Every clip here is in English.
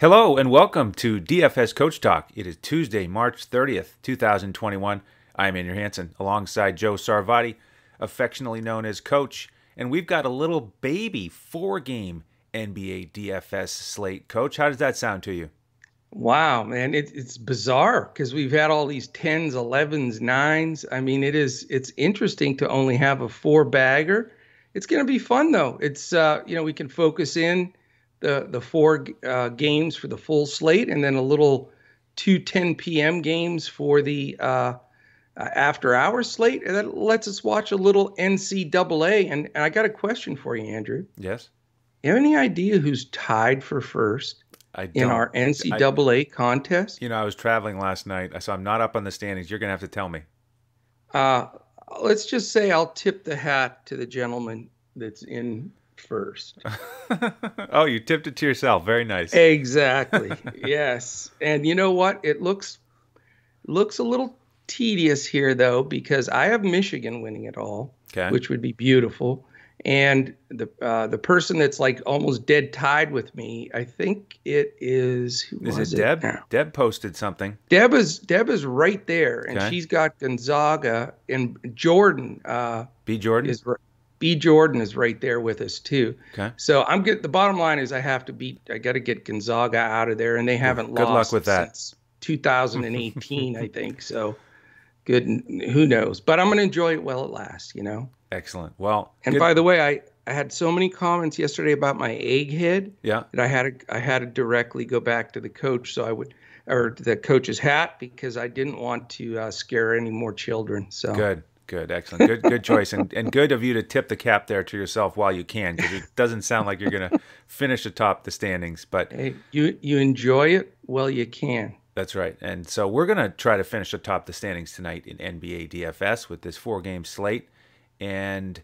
Hello and welcome to DFS Coach Talk. It is Tuesday, March 30th, 2021. I'm Andrew Hanson alongside Joe Sarvati, affectionately known as Coach, and we've got a little baby four game NBA DFS slate. Coach, how does that sound to you? Wow, man, it, it's bizarre because we've had all these tens, elevens, nines. I mean, it is it's interesting to only have a four bagger. It's going to be fun though. It's uh, you know we can focus in the the four uh, games for the full slate, and then a little two 10 p.m. games for the uh, uh, after hours slate, and that lets us watch a little NCAA. And, and I got a question for you, Andrew. Yes. You have any idea who's tied for first? in our NCAA I, contest. You know, I was traveling last night, so I'm not up on the standings. You're going to have to tell me. Uh, let's just say I'll tip the hat to the gentleman that's in first. oh, you tipped it to yourself. Very nice. Exactly. yes. And you know what? It looks looks a little tedious here though because I have Michigan winning it all, okay. which would be beautiful and the uh, the person that's like almost dead tied with me, I think it is. Who is it, Deb? Now? Deb posted something. Deb is Deb is right there, and okay. she's got Gonzaga and Jordan. Uh, B Jordan is B Jordan is right there with us too. Okay. So I'm good. The bottom line is I have to beat. I got to get Gonzaga out of there, and they haven't good lost. Good luck with that. 2018, I think. So good. Who knows? But I'm going to enjoy it while it lasts. You know. Excellent. Well, and good. by the way, I I had so many comments yesterday about my egghead. Yeah. That I had to I had to directly go back to the coach, so I would or the coach's hat because I didn't want to uh, scare any more children. So good. Good, excellent, good, good choice, and and good of you to tip the cap there to yourself while you can, because it doesn't sound like you're going to finish atop the standings. But hey, you you enjoy it while you can. That's right, and so we're going to try to finish atop the standings tonight in NBA DFS with this four game slate and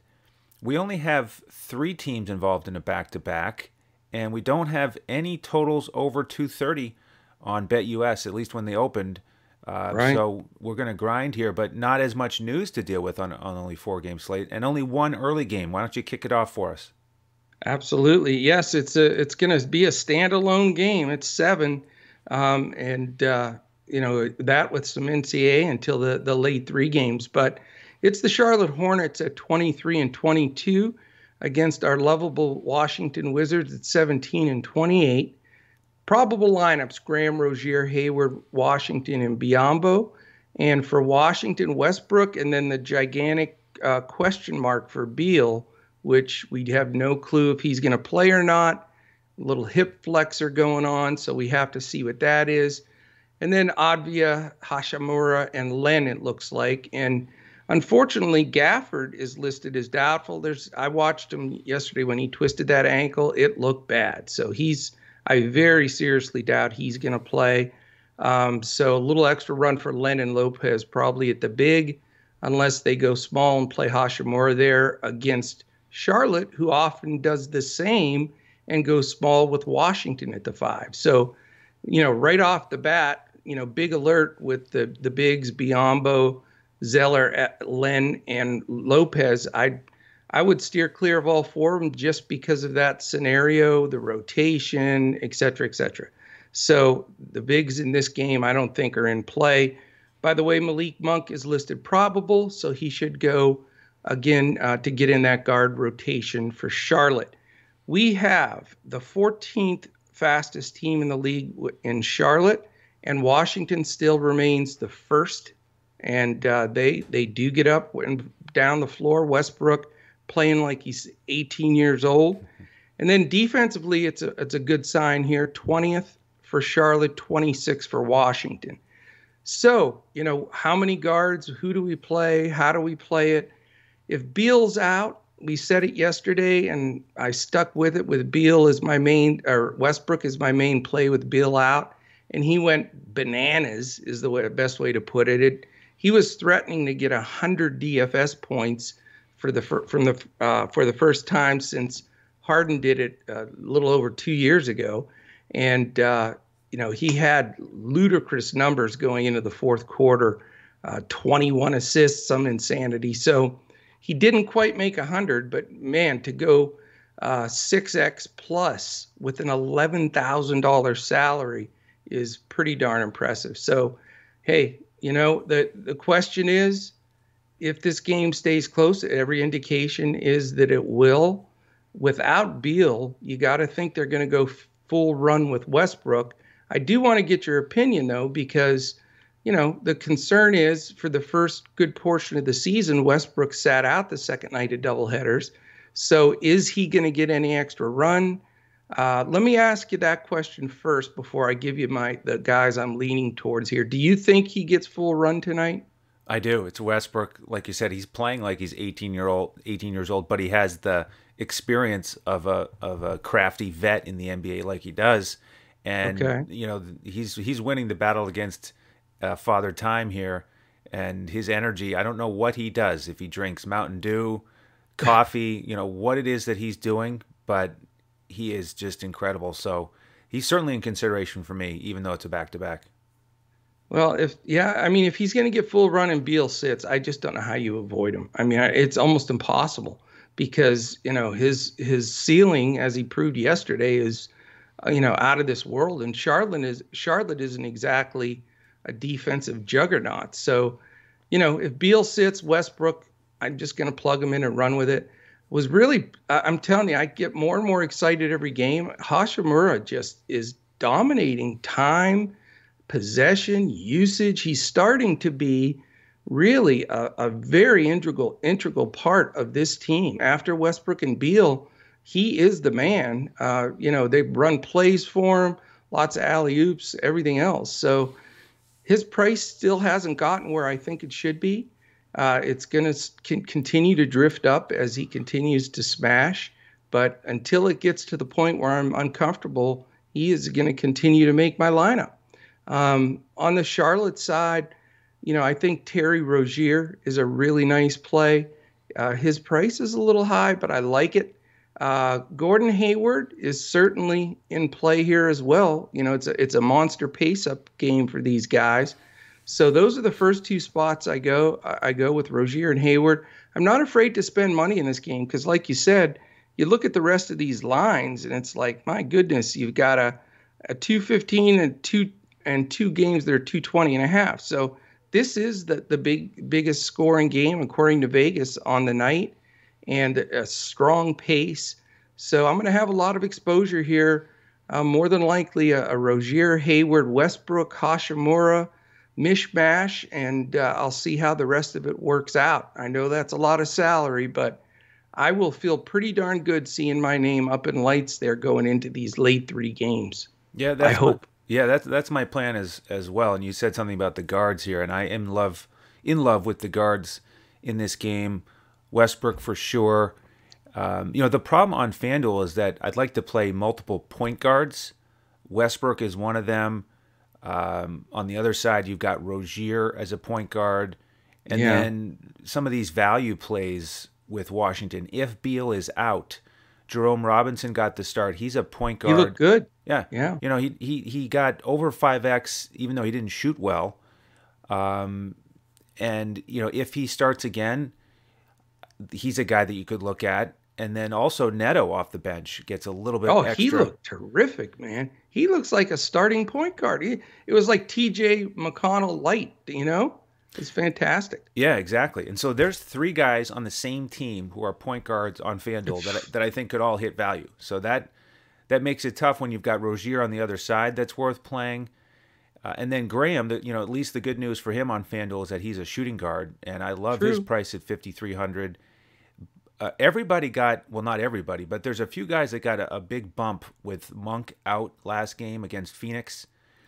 we only have three teams involved in a back to back, and we don't have any totals over 230 on BetUS, at least when they opened. Uh, right. So we're going to grind here, but not as much news to deal with on, on only four game slate and only one early game. Why don't you kick it off for us? Absolutely, yes. It's a it's going to be a standalone game. It's seven, um, and uh, you know that with some NCA until the the late three games, but it's the Charlotte Hornets at 23 and 22 against our lovable Washington Wizards at 17 and 28. Probable lineups Graham, Rozier, Hayward, Washington, and Biyombo. And for Washington, Westbrook, and then the gigantic uh, question mark for Beal, which we have no clue if he's going to play or not. A little hip flexor going on, so we have to see what that is. And then Avdija, Hachimura, and Len, it looks like. And Unfortunately, Gafford is listed as doubtful. There's I watched him yesterday when he twisted that ankle. It looked bad. So he's I very seriously doubt he's going to play. Um, so a little extra run for Lennon Lopez probably at the big, unless they go small and play Hachimura there against Charlotte, who often does the same and goes small with Washington at the five. So, you know, right off the bat, you know, big alert with the the bigs, Biyombo, Zeller, Len, and Lopez, I I would steer clear of all four of them just because of that scenario, the rotation, et cetera, et cetera. So the bigs in this game, I don't think are in play. By the way, Malik Monk is listed probable, so he should go again uh, to get in that guard rotation for Charlotte. We have the 14th fastest team in the league in Charlotte, and Washington still remains the first and uh, they they do get up and down the floor. Westbrook playing like he's 18 years old, and then defensively, it's a it's a good sign here. 20th for Charlotte, 26 for Washington. So you know how many guards? Who do we play? How do we play it? If Beal's out, we said it yesterday, and I stuck with it. With Beal as my main, or Westbrook is my main play with Beal out, and he went bananas. Is the way, best way to put it. It he was threatening to get 100 DFS points for the from the uh, for the first time since Harden did it a little over two years ago, and uh, you know he had ludicrous numbers going into the fourth quarter, uh, 21 assists, some insanity. So he didn't quite make 100, but man, to go uh, 6x plus with an $11,000 salary is pretty darn impressive. So, hey, you know, the, the question is if this game stays close, every indication is that it will. Without Beal, you got to think they're going to go full run with Westbrook. I do want to get your opinion, though, because you know, the concern is for the first good portion of the season, Westbrook sat out the second night of doubleheaders. So is he going to get any extra run? Uh, let me ask you that question first before I give you my the guys I'm leaning towards here. Do you think he gets full run tonight? I do. It's Westbrook, like you said, he's playing like he's 18 year old, 18 years old, but he has the experience of a of a crafty vet in the NBA, like he does, and okay. you know he's he's winning the battle against uh, Father Time here, and his energy. I don't know what he does if he drinks Mountain Dew, coffee, you know what it is that he's doing, but he is just incredible. So he's certainly in consideration for me, even though it's a back to back. Well, if yeah, I mean, if he's going to get full run and Beal sits, I just don't know how you avoid him. I mean, it's almost impossible because you know his his ceiling, as he proved yesterday, is uh, you know out of this world. And Charlotte is Charlotte isn't exactly a defensive juggernaut. So, you know, if Beal sits, Westbrook, I'm just going to plug him in and run with it. Was really, I'm telling you, I get more and more excited every game. Hachimura just is dominating time, possession, usage. He's starting to be really a, a very integral integral part of this team. After Westbrook and Beal, he is the man. Uh, you know, they run plays for him, lots of alley oops, everything else. So his price still hasn't gotten where I think it should be. Uh, it's going to continue to drift up as he continues to smash. But until it gets to the point where I'm uncomfortable, he is going to continue to make my lineup. Um, on the Charlotte side, you know, I think Terry Rozier is a really nice play. Uh, his price is a little high, but I like it. Uh, Gordon Hayward is certainly in play here as well. You know, it's a it's a monster pace up game for these guys. So those are the first two spots I go. I go with Rozier and Hayward. I'm not afraid to spend money in this game because, like you said, you look at the rest of these lines and it's like, my goodness, you've got a a 215 and two and two games that are 220 and a half. So this is the the big biggest scoring game according to Vegas on the night and a strong pace. So I'm going to have a lot of exposure here. Uh, more than likely a, a, Rozier, Hayward, Westbrook, Hachimura mishmash, and uh, I'll see how the rest of it works out. I know that's a lot of salary, but I will feel pretty darn good seeing my name up in lights there going into these late three games. Yeah, that's I hope. Yeah, that's that's my plan as as well. And you said something about the guards here, and I am love in love with the guards in this game. Westbrook for sure. Um, you know, the problem on FanDuel is that I'd like to play multiple point guards. Westbrook is one of them. Um, on the other side, you've got Rozier as a point guard. And yeah. then some of these value plays with Washington. If Beal is out, Jerome Robinson got the start. He's a point guard. He looked good. Yeah. Yeah. You know, he, he, he got over 5X, even though he didn't shoot well. Um, and, you know, if he starts again, he's a guy that you could look at. And then also Neto off the bench gets a little bit. Oh, extra. he looked terrific, man. He looks like a starting point guard. He, it was like T.J. McConnell light, you know. It's fantastic. Yeah, exactly. And so there's three guys on the same team who are point guards on FanDuel that I, that I think could all hit value. So that that makes it tough when you've got Rozier on the other side that's worth playing. Uh, and then Graham, the, you know, at least the good news for him on FanDuel is that he's a shooting guard, and I love True. his price at 5300 uh, everybody got well, not everybody, but there's a few guys that got a, a, big bump with Monk out last game against Phoenix.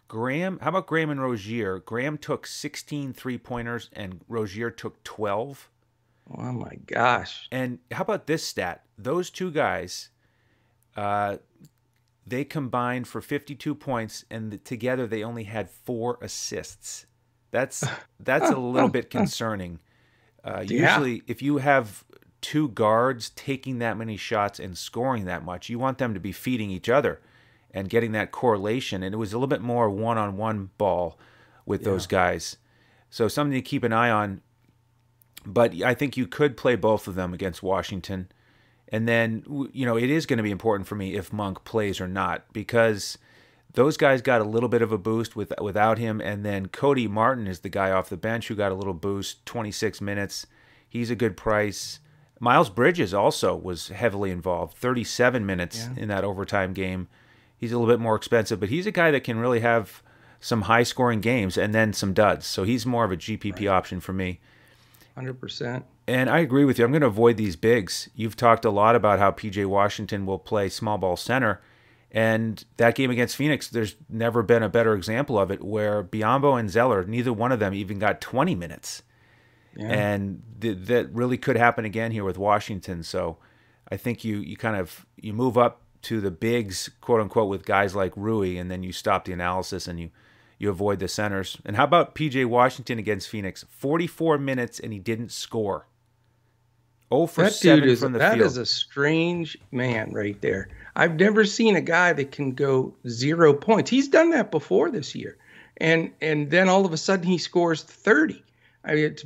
Graham, how about Graham and Rozier? Graham took 16 three pointers and Rozier took 12. Oh my gosh! And how about this stat? Those two guys, uh, they combined for 52 points, and together they only had four assists. That's that's a little bit concerning. Uh, yeah. Usually, if you have two guards taking that many shots and scoring that much. You want them to be feeding each other and getting that correlation. And it was a little bit more one on one ball with yeah. those guys. So something to keep an eye on. But I think you could play both of them against Washington. And then, you know, it is going to be important for me if Monk plays or not because those guys got a little bit of a boost with without him. And then Cody Martin is the guy off the bench who got a little boost, 26 minutes. He's a good price. Miles Bridges also was heavily involved, 37 minutes yeah. in that overtime game. He's a little bit more expensive, but he's a guy that can really have some high scoring games and then some duds. So he's more of a GPP right. option for me. 100%. And I agree with you. I'm going to avoid these bigs. You've talked a lot about how PJ Washington will play small ball center. And that game against Phoenix, there's never been a better example of it where Biyombo and Zeller, neither one of them even got 20 minutes. Yeah. And th- that really could happen again here with Washington. So I think you, you kind of you move up to the bigs, quote unquote, with guys like Rui, and then you stop the analysis and you you avoid the centers. And how about PJ Washington against Phoenix? 44 minutes and he didn't score. Oh for that 7 is, from the that field. That is a strange man right there. I've never seen a guy that can go zero points. He's done that before this year. And and then all of a sudden he scores 30. I mean it's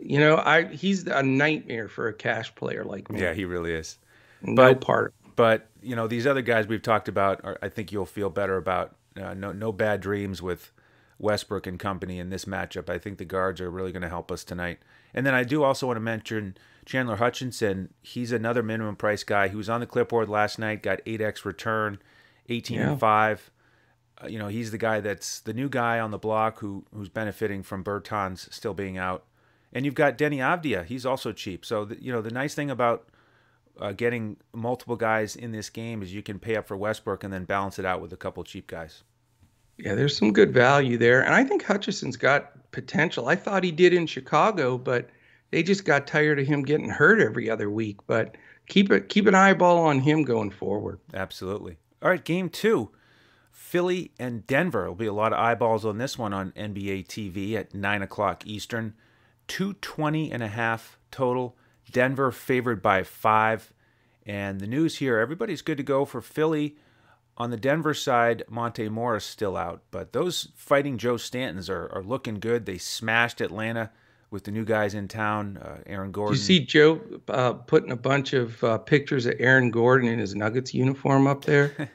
you know, I he's a nightmare for a cash player like me. Yeah, he really is. No but, part. But, you know, these other guys we've talked about are, I think you'll feel better about. Uh, no no bad dreams with Westbrook and company in this matchup. I think the guards are really going to help us tonight. And then I do also want to mention Chandler Hutchison. he's another minimum price guy. He was on the clipboard last night, got 8x return, 18 yeah. and 5. Uh, you know, he's the guy that's the new guy on the block who who's benefiting from Bertans still being out. And you've got Deni Avdija. He's also cheap. So, the, you know, the nice thing about uh, getting multiple guys in this game is you can pay up for Westbrook and then balance it out with a couple cheap guys. Yeah, there's some good value there. And I think Hutchison's got potential. I thought he did in Chicago, but – they just got tired of him getting hurt every other week. But keep it keep an eyeball on him going forward. Absolutely. All right, game two. Philly and Denver. There'll be a lot of eyeballs on this one on NBA TV at 9 o'clock Eastern. 220 and a half total. Denver favored by five. And the news here everybody's good to go for Philly. On the Denver side, Monte Morris still out. But those fighting Joe Stantons are, are looking good. They smashed Atlanta with the new guys in town, uh, Aaron Gordon. Did you see Joe uh, putting a bunch of uh, pictures of Aaron Gordon in his Nuggets uniform up there?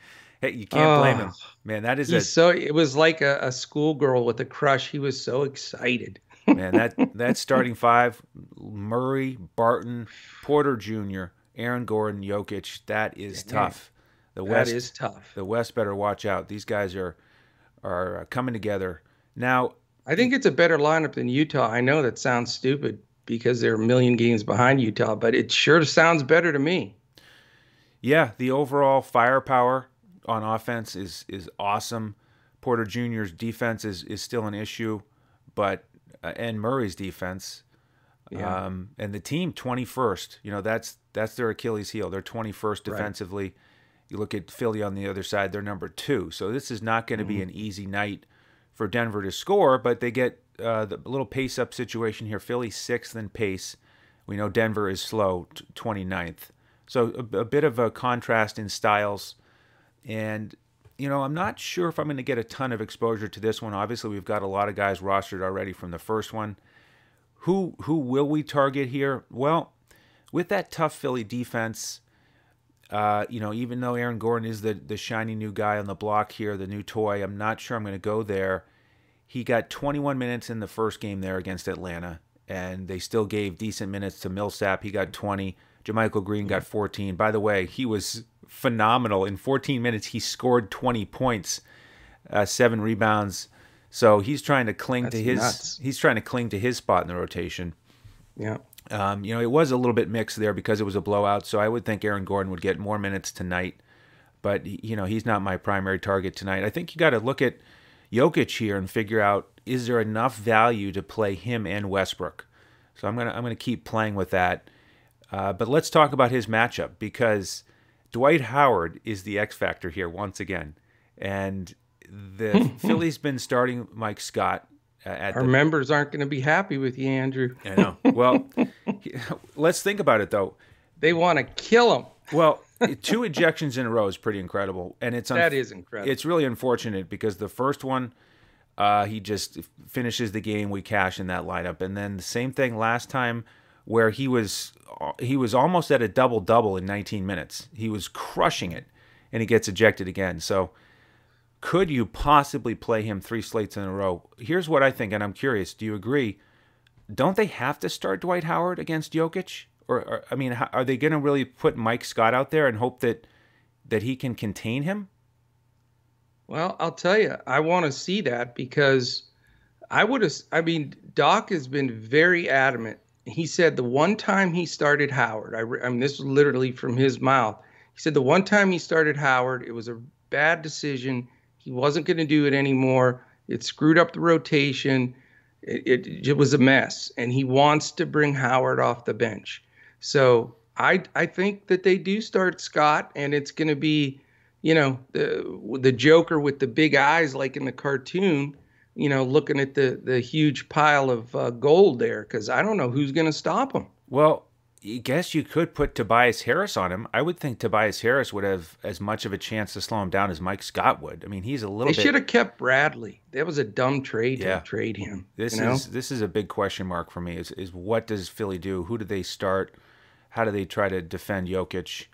hey, you can't blame him, oh, man. That is a, so. It was like a, a schoolgirl with a crush. He was so excited. man, that that starting five: Murray, Barton, Porter Jr., Aaron Gordon, Jokic. That is tough. The West that is tough. The West better watch out. These guys are are coming together now. I think it's a better lineup than Utah. I know that sounds stupid because they're a million games behind Utah, but it sure sounds better to me. Yeah, the overall firepower on offense is is awesome. Porter Jr.'s defense is is still an issue, but uh, and Murray's defense, yeah. um, and the team 21st. You know that's that's their Achilles heel. They're 21st defensively. Right. You look at Philly on the other side; they're number two. So this is not going to mm-hmm. be an easy night for Denver to score, but they get uh, the little pace up situation here. Philly sixth in pace. We know Denver is slow, 29th. So a, a bit of a contrast in styles. And, you know, I'm not sure if I'm going to get a ton of exposure to this one. Obviously, we've got a lot of guys rostered already from the first one. Who who will we target here? Well, with that tough Philly defense, uh, you know, even though Aaron Gordon is the the shiny new guy on the block here, the new toy, I'm not sure I'm going to go there. He got 21 minutes in the first game there against Atlanta, and they still gave decent minutes to Millsap. He got 20. JaMychal Green got 14. By the way, he was phenomenal. In 14 minutes, he scored 20 points, uh, seven rebounds. So he's trying to cling That's to his nuts. he's trying to cling to his spot in the rotation. Yeah. Um, you know, it was a little bit mixed there because it was a blowout. So I would think Aaron Gordon would get more minutes tonight, but you know he's not my primary target tonight. I think you got to look at Jokic here and figure out is there enough value to play him and Westbrook. So I'm gonna I'm gonna keep playing with that. Uh, but let's talk about his matchup because Dwight Howard is the X factor here once again, and the Phillies been starting Mike Scott. Uh, Our the, members aren't going to be happy with you, Andrew. I know. Well, let's think about it though. They want to kill him. Well, two ejections in a row is pretty incredible, and it's un- that is incredible. It's really unfortunate because the first one, uh, he just finishes the game. We cash in that lineup, and then the same thing last time where he was he was almost at a double double in 19 minutes. He was crushing it, and he gets ejected again. So, could you possibly play him three slates in a row? Here's what I think, and I'm curious. Do you agree? Don't they have to start Dwight Howard against Jokic? Or, or I mean, are they going to really put Mike Scott out there and hope that that he can contain him? Well, I'll tell you, I want to see that because I would have. I mean, Doc has been very adamant. He said the one time he started Howard, I, I mean, this was literally from his mouth. He said the one time he started Howard, it was a bad decision. He wasn't going to do it anymore. It screwed up the rotation. It, it, it was a mess, and he wants to bring Howard off the bench. So I I think that they do start Scott, and it's going to be, you know, the the Joker with the big eyes like in the cartoon, you know, looking at the the huge pile of uh, gold there, because I don't know who's going to stop him. Well, I guess you could put Tobias Harris on him. I would think Tobias Harris would have as much of a chance to slow him down as Mike Scott would. I mean, he's a little. They bit... should have kept Bradley. That was a dumb trade yeah. to trade him. This you know? is this is a big question mark for me. Is is what does Philly do? Who do they start? How do they try to defend Jokic?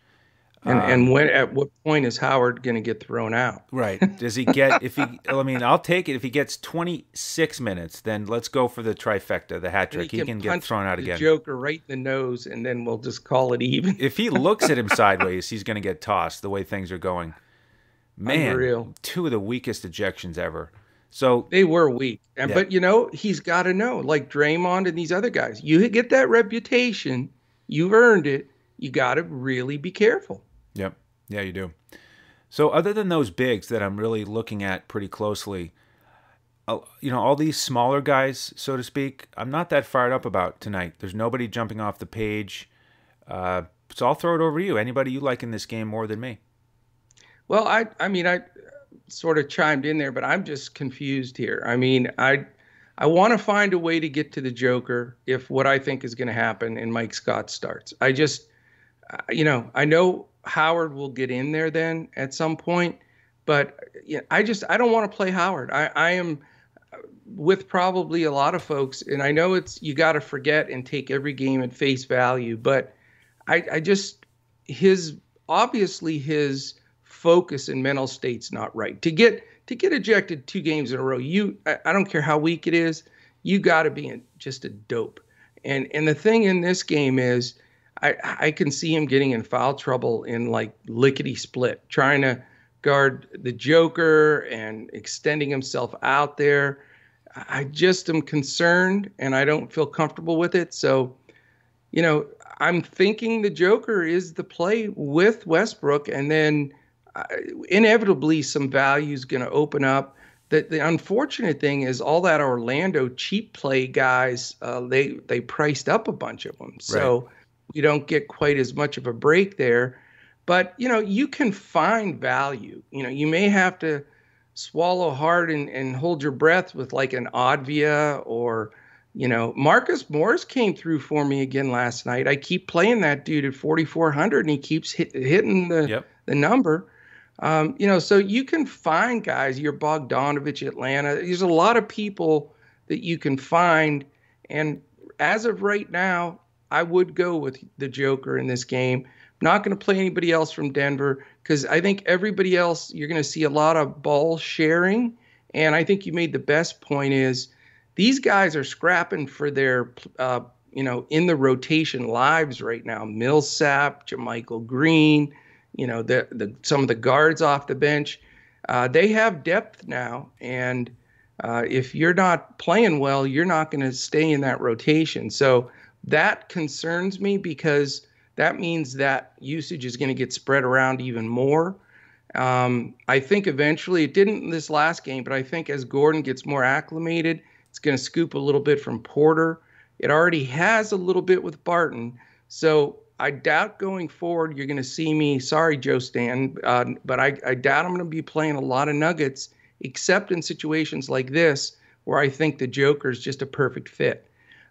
And, um, and when at what point is Howard going to get thrown out? Right. Does he get if he? I mean, I'll take it if he gets 26 minutes. Then let's go for the trifecta, the hat trick. He, he, can, get thrown out again. Joker right in the nose, and then we'll just call it even. if he looks at him sideways, he's going to get tossed. The way things are going, man, Unreal. two of the weakest ejections ever. So they were weak, and yeah. but you know he's got to know, like Draymond and these other guys, you get that reputation, you've earned it. You got to really be careful. Yeah, you do. So, other than those bigs that I'm really looking at pretty closely, you know, all these smaller guys, so to speak, I'm not that fired up about tonight. There's nobody jumping off the page. Uh, so I'll throw it over to you. Anybody you like in this game more than me? Well, I, I mean, I sort of chimed in there, but I'm just confused here. I mean, I, I want to find a way to get to the Joker if what I think is going to happen and Mike Scott starts. I just, you know, I know Howard will get in there then at some point. But you know, I just I don't want to play Howard. I, I am with probably a lot of folks, and I know it's you got to forget and take every game at face value. But I, I just his obviously his focus and mental state's not right to get to get ejected two games in a row. You I, I don't care how weak it is, you got to be in, just a dope. And and the thing in this game is I, I can see him getting in foul trouble in like lickety split, trying to guard the Joker and extending himself out there. I just am concerned and I don't feel comfortable with it. So, you know, I'm thinking the Joker is the play with Westbrook, and then uh, inevitably some value is going to open up. The, the unfortunate thing is all that Orlando cheap play guys, uh, they they priced up a bunch of them. So. Right we don't get quite as much of a break there. But you know, you can find value. You know, you may have to swallow hard and, and hold your breath with like an Avdija or you know, Marcus Morris came through for me again last night. I keep playing that dude at 4,400 and he keeps hit, hitting the yep. the number. Um, you know, so you can find guys, your Bogdanovich, Atlanta. There's a lot of people that you can find. And as of right now, I would go with the Joker in this game. not going to play anybody else from Denver because I think everybody else you're going to see a lot of ball sharing. And I think you made the best point is these guys are scrapping for their uh, you know in the rotation lives right now. Millsap, JaMychal Green, you know the the some of the guards off the bench. Uh, they have depth now, and uh, if you're not playing well, you're not going to stay in that rotation. So that concerns me because that means that usage is going to get spread around even more. Um, I think eventually it didn't in this last game, but I think as Gordon gets more acclimated, it's going to scoop a little bit from Porter. It already has a little bit with Barton. So I doubt going forward you're going to see me. Sorry, Joe Stan, uh, but I, I doubt I'm going to be playing a lot of Nuggets, except in situations like this where I think the Joker is just a perfect fit.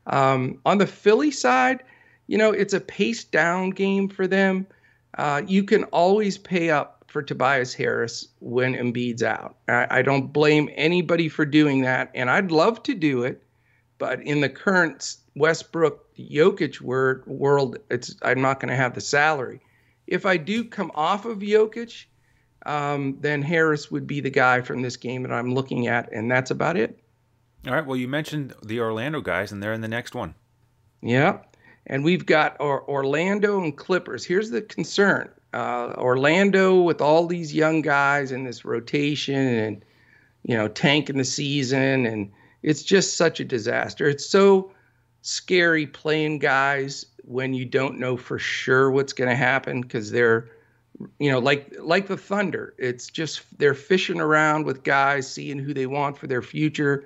Um, on the Philly side, you know, it's a pace down game for them. Uh, you can always pay up for Tobias Harris when Embiid's out. I, I, don't blame anybody for doing that, and I'd love to do it, But in the current Westbrook Jokic world, it's I'm not going to have the salary. If I do come off of Jokic, um, then Harris would be the guy from this game that I'm looking at, and that's about it. All right. Well, you mentioned the Orlando guys, and they're in the next one. Yeah. And we've got or- Orlando and Clippers. Here's the concern uh, Orlando, with all these young guys in this rotation and, you know, tanking the season, and it's just such a disaster. It's so scary playing guys when you don't know for sure what's going to happen because they're you know like like the thunder it's just they're fishing around with guys seeing who they want for their future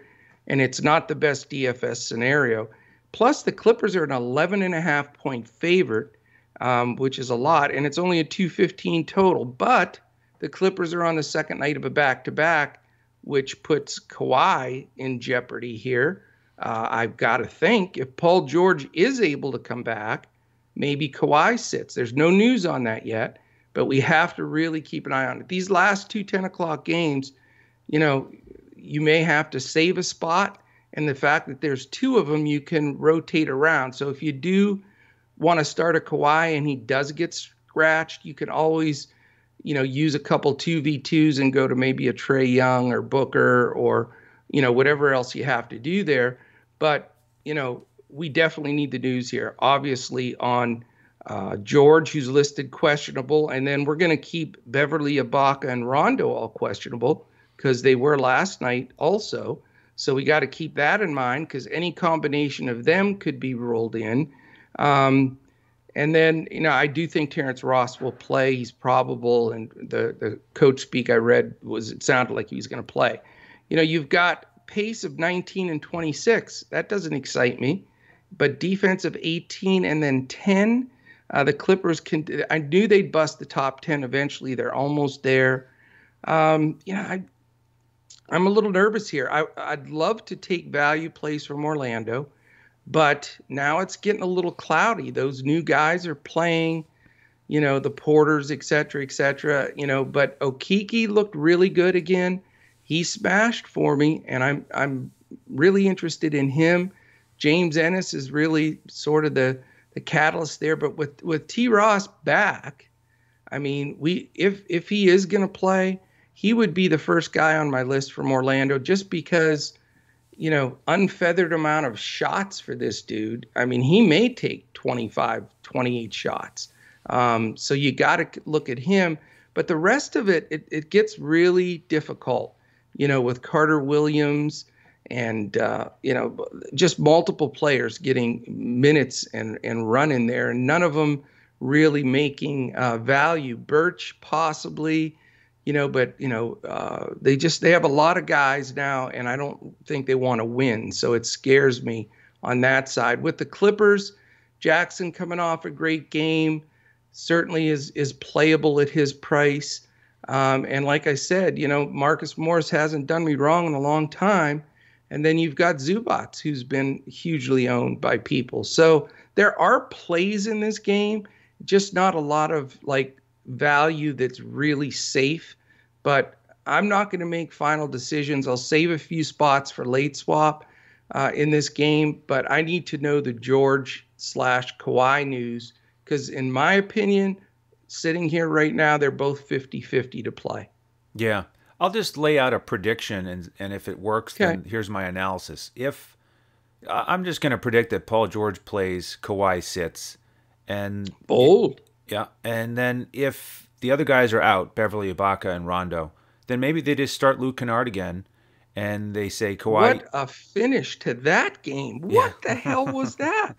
and it's not the best dfs scenario plus the clippers are an 11 and a half point favorite um, which is a lot and it's only a 215 total but the clippers are on the second night of a back-to-back which puts Kawhi in jeopardy here uh, I've got to think if Paul George is able to come back, maybe Kawhi sits. There's no news on that yet, but we have to really keep an eye on it. These last two 10 o'clock games, you know, you may have to save a spot. And the fact that there's two of them, you can rotate around. So if you do want to start a Kawhi and he does get scratched, you can always, you know, use a couple 2v2s and go to maybe a Trae Young or Booker or, you know, whatever else you have to do there. But, you know, we definitely need the news here. Obviously, on uh, George, who's listed questionable. And then we're going to keep Beverley Ibaka and Rondo all questionable because they were last night also. So we got to keep that in mind because any combination of them could be rolled in. Um, and then, you know, I do think Terrence Ross will play. He's probable. And the, the coach speak I read was it sounded like he was going to play. You know, you've got pace of 19 and 26. That doesn't excite me. But defense of 18 and then 10. Uh, the Clippers can. I knew they'd bust the top 10 eventually. They're almost there. Um, you know, I, I'm a little nervous here. I, I'd love to take value plays from Orlando, but now it's getting a little cloudy. Those new guys are playing, you know, the Porters, et cetera, et cetera. You know, but Okeke looked really good again he smashed for me, and I'm I'm really interested in him. James Ennis is really sort of the the catalyst there, but with with T. Ross back, I mean, we if if he is going to play, he would be the first guy on my list from Orlando, just because, you know, unfeathered amount of shots for this dude. I mean, he may take 25, 28 shots. Um, so you got to look at him. But the rest of it, it, it gets really difficult you know, with Carter Williams and uh, you know just multiple players getting minutes and and run in there, and none of them really making uh, value. Birch possibly, you know, but you know uh, they just they have a lot of guys now, and I don't think they want to win, so it scares me on that side. With the Clippers, Jackson coming off a great game, certainly is is playable at his price. Um, and like I said, you know, Marcus Morris hasn't done me wrong in a long time. And then you've got Zubac, who's been hugely owned by people. So there are plays in this game, just not a lot of like value that's really safe. But I'm not going to make final decisions. I'll save a few spots for late swap uh, in this game, but I need to know the George slash Kawhi news because, in my opinion, sitting here right now, they're both 50 50 to play. Yeah. I'll just lay out a prediction, and, and if it works, okay. then here's my analysis. If I'm just going to predict that Paul George plays, Kawhi sits, and bold. Yeah, and then if the other guys are out, Beverley Ibaka and Rondo, then maybe they just start Luke Kennard again, and they say Kawhi. What a finish to that game! What yeah. the hell was that?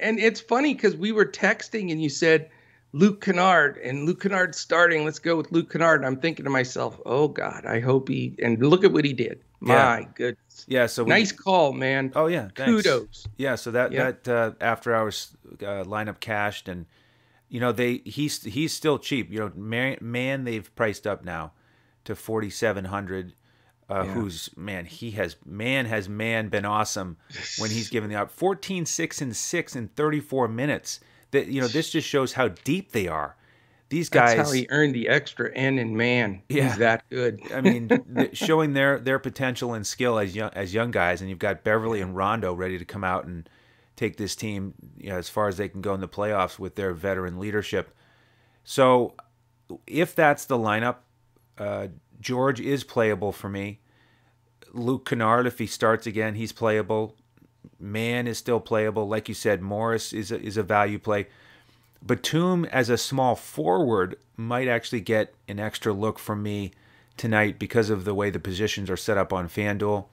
And it's funny because we were texting, and you said Luke Kennard and Luke Kennard starting. Let's go with Luke Kennard. And I'm thinking to myself, oh God, I hope he and look at what he did. My yeah. goodness. Yeah. So nice call, man. Oh yeah. Thanks. Kudos. Yeah. So that yeah. that uh, after hours uh, lineup cashed and you know they he's he's still cheap. You know man, man they've priced up now to forty seven hundred. Uh, yeah. Who's man? He has man has man been awesome when he's given the up 14, 6, and six in thirty four minutes that you know this just shows how deep they are. these guys. That's how he earned the extra N in man. Yeah. He's that good. I mean, showing their their potential and skill as young as young guys, and you've got Beverley and Rondo ready to come out and take this team you know, as far as they can go in the playoffs with their veteran leadership. So, if that's the lineup, uh, George is playable for me. Luke Kennard, if he starts again, he's playable. Mann is still playable. Like you said, Morris is a, is a value play. Batum as a small forward might actually get an extra look from me tonight because of the way the positions are set up on FanDuel.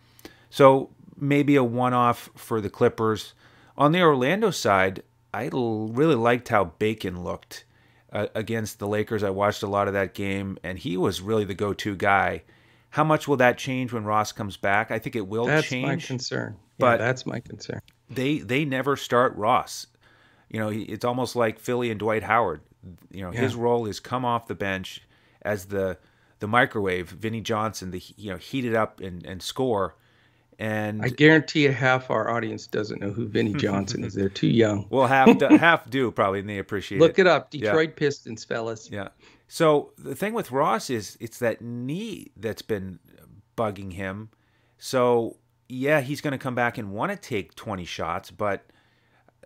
So maybe a one off for the Clippers. On the Orlando side, I really liked how Bacon looked uh, against the Lakers. I watched a lot of that game, and he was really the go to guy. How much will that change when Ross comes back? I think it will that's change. That's my concern. But yeah, that's my concern. They they never start Ross. You know, it's almost like Philly and Dwight Howard. You know, yeah. his role is come off the bench as the the microwave, Vinnie Johnson, the you know, heat it up and, and score. And I guarantee you half our audience doesn't know who Vinnie Johnson is. They're too young. Well, half half do probably, and they appreciate Look it. it up, Detroit yeah. Pistons, fellas. Yeah. So the thing with Ross is it's that knee that's been bugging him. So yeah, he's going to come back and want to take 20 shots, but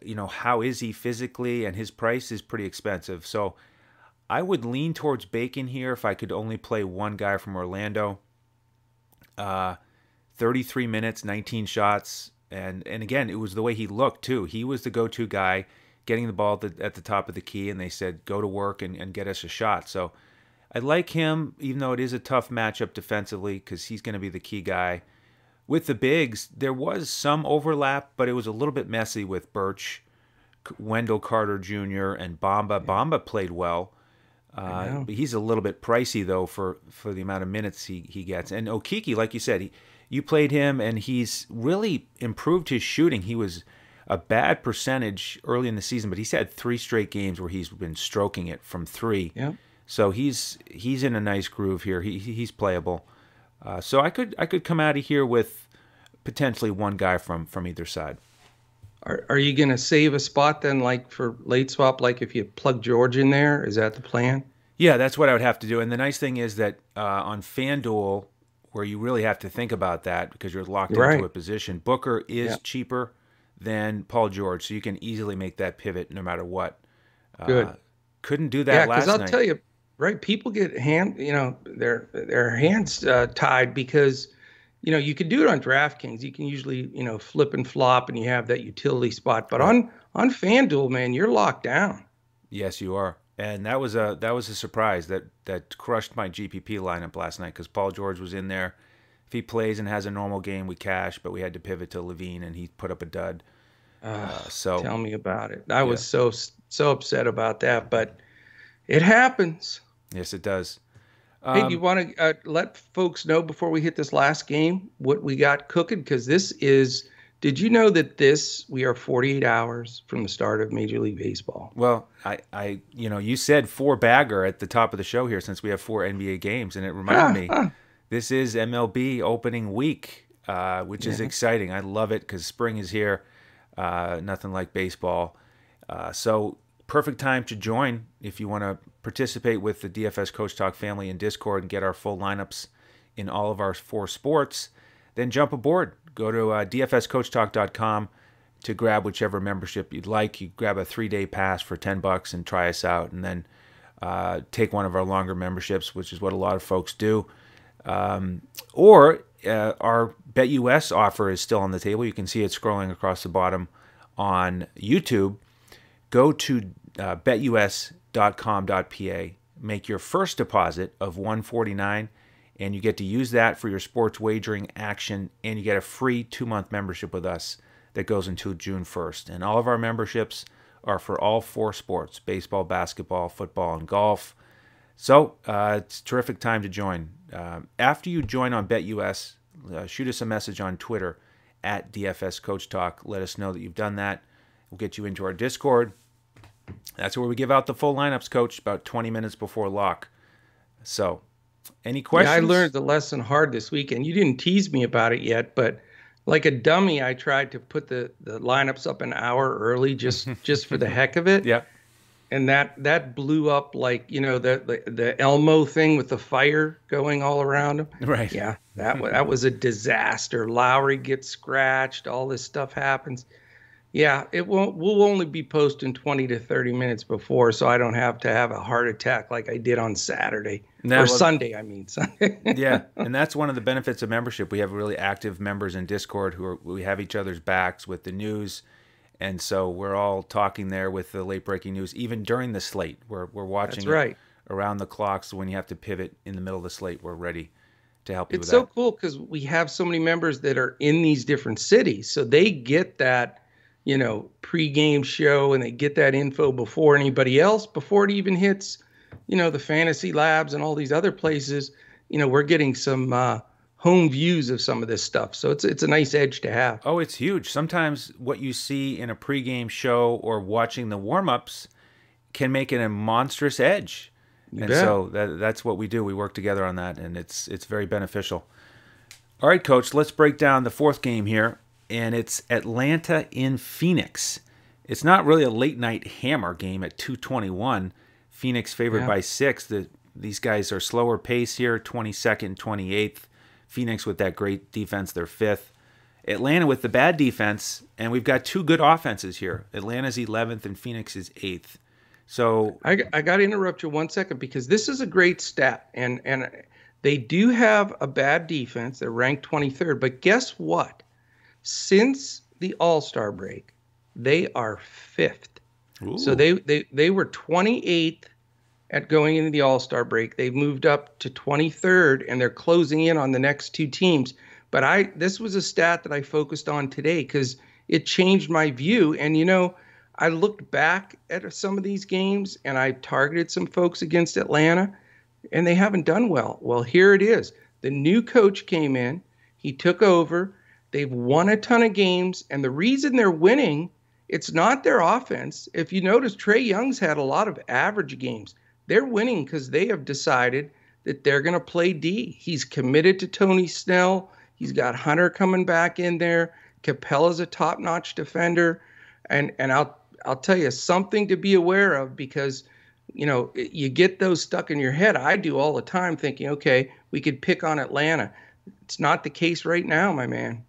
you know, how is he physically? And his price is pretty expensive. So I would lean towards Bacon here if I could only play one guy from Orlando. Uh, 33 minutes, 19 shots, and and again, it was the way he looked too. He was the go-to guy getting the ball at the, at the top of the key, and they said, go to work and, and get us a shot. So I like him, even though it is a tough matchup defensively, because he's going to be the key guy. With the bigs, there was some overlap, but it was a little bit messy with Birch, Wendell Carter Jr., and Bamba. Yeah. Bamba played well. Uh, but he's a little bit pricey though for, for the amount of minutes he, he gets. And Okeke, like you said, he, you played him and he's really improved his shooting. He was a bad percentage early in the season, but he's had three straight games where he's been stroking it from three. Yeah. So he's he's in a nice groove here. He he's playable. Uh, so I could I could come out of here with potentially one guy from from either side. Are, are you going to save a spot then, like for late swap, like if you plug George in there? Is that the plan? Yeah, that's what I would have to do. And the nice thing is that uh, on FanDuel, where you really have to think about that because you're locked into a position, Booker is yeah. cheaper than Paul George, so you can easily make that pivot no matter what. Good. Uh, couldn't do that yeah, last I'll night. tell you, right? People get hand, you know, their their hands uh, tied because, you know, you can do it on DraftKings. You can usually, you know, flip and flop, and you have that utility spot. But right. on on FanDuel, man, you're locked down. Yes, you are. And that was a that was a surprise that that crushed my GPP lineup last night because Paul George was in there if he plays and has a normal game, we cash, but we had to pivot to LaVine, and he put up a dud. Uh, so tell me about it. I yeah. was so so upset about that, but it happens. Yes, it does. Um, hey, do you um, want to uh, let folks know before we hit this last game what we got cooking? Because this is. Did you know that this we are 48 hours from the start of Major League Baseball? Well, I, I, you know, you said four bagger at the top of the show here since we have four NBA games, and it reminded me this is MLB opening week, uh, which yeah. is exciting. I love it because spring is here. Uh, nothing like baseball. Uh, so perfect time to join if you want to participate with the DFS Coach Talk family in Discord and get our full lineups in all of our four sports. Then jump aboard. Go to uh, dfscoachtalk.com to grab whichever membership you'd like. You grab a three-day pass for ten bucks and try us out, and then uh, take one of our longer memberships, which is what a lot of folks do. Um, or uh, our BetUS offer is still on the table. You can see it scrolling across the bottom on YouTube. Go to uh, betus.com.pa, make your first deposit of 149 and you get to use that for your sports wagering action and you get a free 2-month membership with us that goes until June 1st. And all of our memberships are for all four sports, baseball, basketball, football, and golf. So, uh, it's a terrific time to join. Um, after you join on BetUS, uh, shoot us a message on Twitter at DFS Coach Talk. Let us know that you've done that. We'll get you into our Discord. That's where we give out the full lineups, Coach, about 20 minutes before lock. So, any questions? Yeah, I learned the lesson hard this week, and you didn't tease me about it yet, but like a dummy, I tried to put the, the lineups up an hour early just just for the heck of it. Yeah and that that blew up like you know the, the the Elmo thing with the fire going all around him. Right. Yeah, that was that was a disaster. Lowry gets scratched. All this stuff happens. Yeah, it won't. We'll only be posting 20 to 30 minutes before, so I don't have to have a heart attack like I did on Saturday no, or Sunday. I mean Sunday. yeah, and that's one of the benefits of membership. We have really active members in Discord who are we have each other's backs with the news, and so we're all talking there with the late breaking news, even during the slate. We're we're watching right. around the clock. So when you have to pivot in the middle of the slate, we're ready to help you. It's so that. cool because we have so many members that are in these different cities, so they get that you know, pre-game show and they get that info before anybody else, before it even hits, you know, the fantasy labs and all these other places. You know, we're getting some uh, home views of some of this stuff, so it's it's a nice edge to have. Oh, it's huge. Sometimes what you see in a pre-game show or watching the warm-ups can make it a monstrous edge. You and bet. so that, that's what we do. We work together on that, and it's it's very beneficial. All right, coach, let's break down the fourth game here and it's Atlanta in Phoenix. It's not really a late night hammer game at 221. Phoenix favored yeah. by six. The, these guys are slower pace here, 22nd, 28th. Phoenix with that great defense, they're fifth. Atlanta with the bad defense, and we've got two good offenses here. Atlanta's 11th and Phoenix is 8th. So I, I got to interrupt you one second because this is a great stat, and and they do have a bad defense. They're ranked 23rd, but guess what? Since the All Star break, they are fifth. Ooh. So they, they they were 28th at going into the All Star break. They've moved up to 23rd, and they're closing in on the next two teams. But I this was a stat that I focused on today because it changed my view. And you know, I looked back at some of these games and I targeted some folks against Atlanta, and they haven't done well. Well, here it is. The new coach came in. He took over. They've won a ton of games, and the reason they're winning, it's not their offense. If you notice, Trae Young's had a lot of average games. They're winning because they have decided that they're going to play D. He's committed to Tony Snell. He's got Hunter coming back in there. Capela's a top-notch defender, and and I'll I'll tell you something to be aware of because you know you get those stuck in your head. I do all the time, thinking, okay, we could pick on Atlanta. It's not the case right now, my man.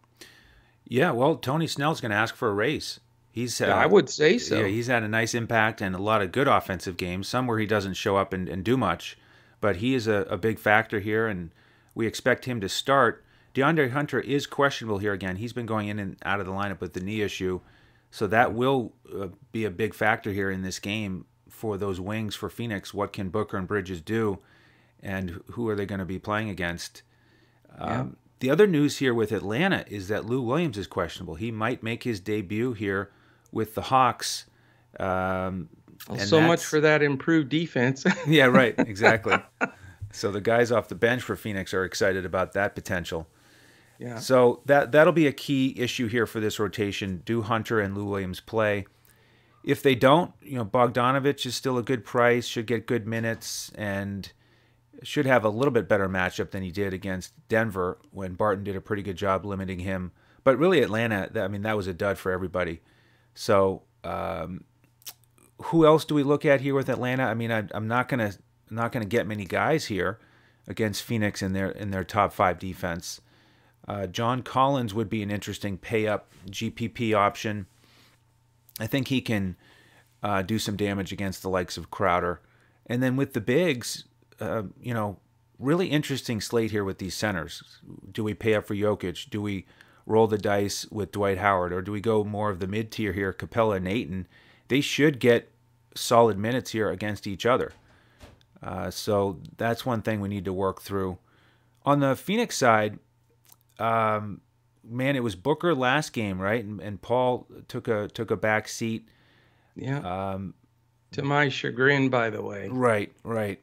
Yeah, well, Tony Snell's going to ask for a raise. He's, uh, I would say so. Yeah, he's had a nice impact and a lot of good offensive games. Some where he doesn't show up and, and do much, but he is a, a big factor here, and we expect him to start. DeAndre Hunter is questionable here again. He's been going in and out of the lineup with the knee issue, so that will uh, be a big factor here in this game for those wings for Phoenix. What can Booker and Bridges do, and who are they going to be playing against? Yeah. The other news here with Atlanta is that Lou Williams is questionable. He might make his debut here with the Hawks. Um, well, so much for that improved defense. yeah, right. Exactly. so the guys off the bench for Phoenix are excited about that potential. Yeah. So that that'll be a key issue here for this rotation. Do Hunter and Lou Williams play? If they don't, you know, Bogdanovich is still a good price, should get good minutes, and should have a little bit better matchup than he did against Denver when Barton did a pretty good job limiting him. But really, Atlanta, I mean, that was a dud for everybody. So, um, who else do we look at here with Atlanta? I mean, I, am not gonna not gonna get many guys here against Phoenix in their in their top five defense. Uh, John Collins would be an interesting pay up GPP option. I think he can uh, do some damage against the likes of Crowder. And then with the bigs, uh, you know, really interesting slate here with these centers. Do we pay up for Jokic? Do we roll the dice with Dwight Howard, or do we go more of the mid tier here, Capela, and Ayton? They should get solid minutes here against each other. Uh, so that's one thing we need to work through. On the Phoenix side, um, man, it was Booker last game, right? And, and Paul took a took a back seat. Yeah. Um, to my chagrin, by the way. Right, right.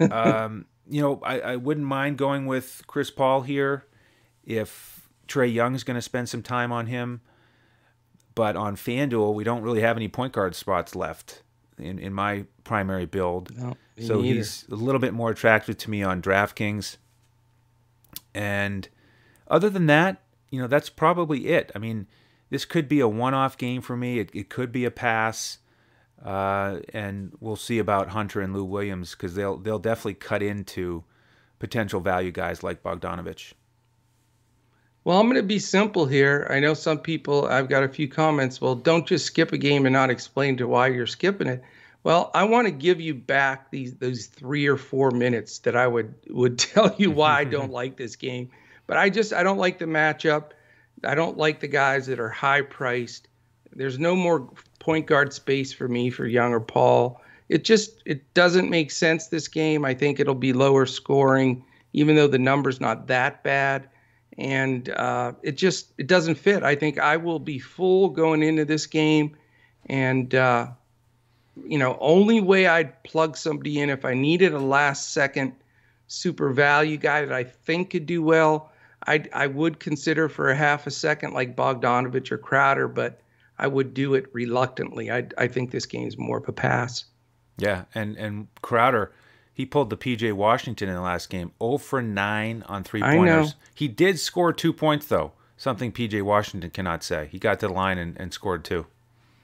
um, you know, I, I wouldn't mind going with Chris Paul here if Trae Young's going to spend some time on him. But on FanDuel, we don't really have any point guard spots left in, in my primary build. No, so neither. he's a little bit more attractive to me on DraftKings. And other than that, you know, that's probably it. I mean, this could be a one off game for me. It, it could be a pass. Uh, and we'll see about Hunter and Lou Williams because they'll they'll definitely cut into potential value guys like Bogdanovich. Well, I'm going to be simple here. I know some people, I've got a few comments. Well, don't just skip a game and not explain to why you're skipping it. Well, I want to give you back these those three or four minutes that I would would tell you why I don't like this game. But I just I don't like the matchup. I don't like the guys that are high priced. There's no more point guard space for me for Young or Paul. It just it doesn't make sense this game. I think it'll be lower scoring, even though the number's not that bad and uh, it just it doesn't fit. I think I will be full going into this game, and uh, you know, only way I'd plug somebody in if I needed a last second super value guy that I think could do well. I I would consider for a half a second like Bogdanovich or Crowder, but I would do it reluctantly. I I think this game's more of a pass. Yeah, and and Crowder he pulled the PJ Washington in the last game, 0 for 9 on three pointers. He did score two points though, something PJ Washington cannot say. He got to the line and, and scored two.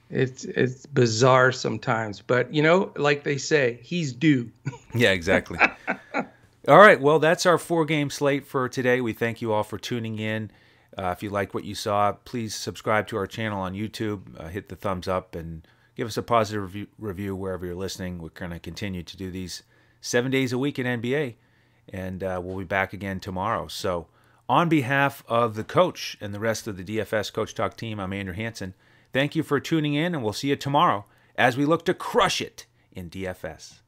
It's it's bizarre sometimes, but you know, like they say, he's due. yeah, exactly. all right, well, that's our four game slate for today. We thank you all for tuning in. Uh, if you like what you saw, please subscribe to our channel on YouTube. Uh, hit the thumbs up and give us a positive review, review wherever you're listening. We're going to continue to do these seven days a week in NBA. And uh, we'll be back again tomorrow. So, on behalf of the coach and the rest of the DFS Coach Talk team, I'm Andrew Hanson. Thank you for tuning in, and we'll see you tomorrow as we look to crush it in DFS.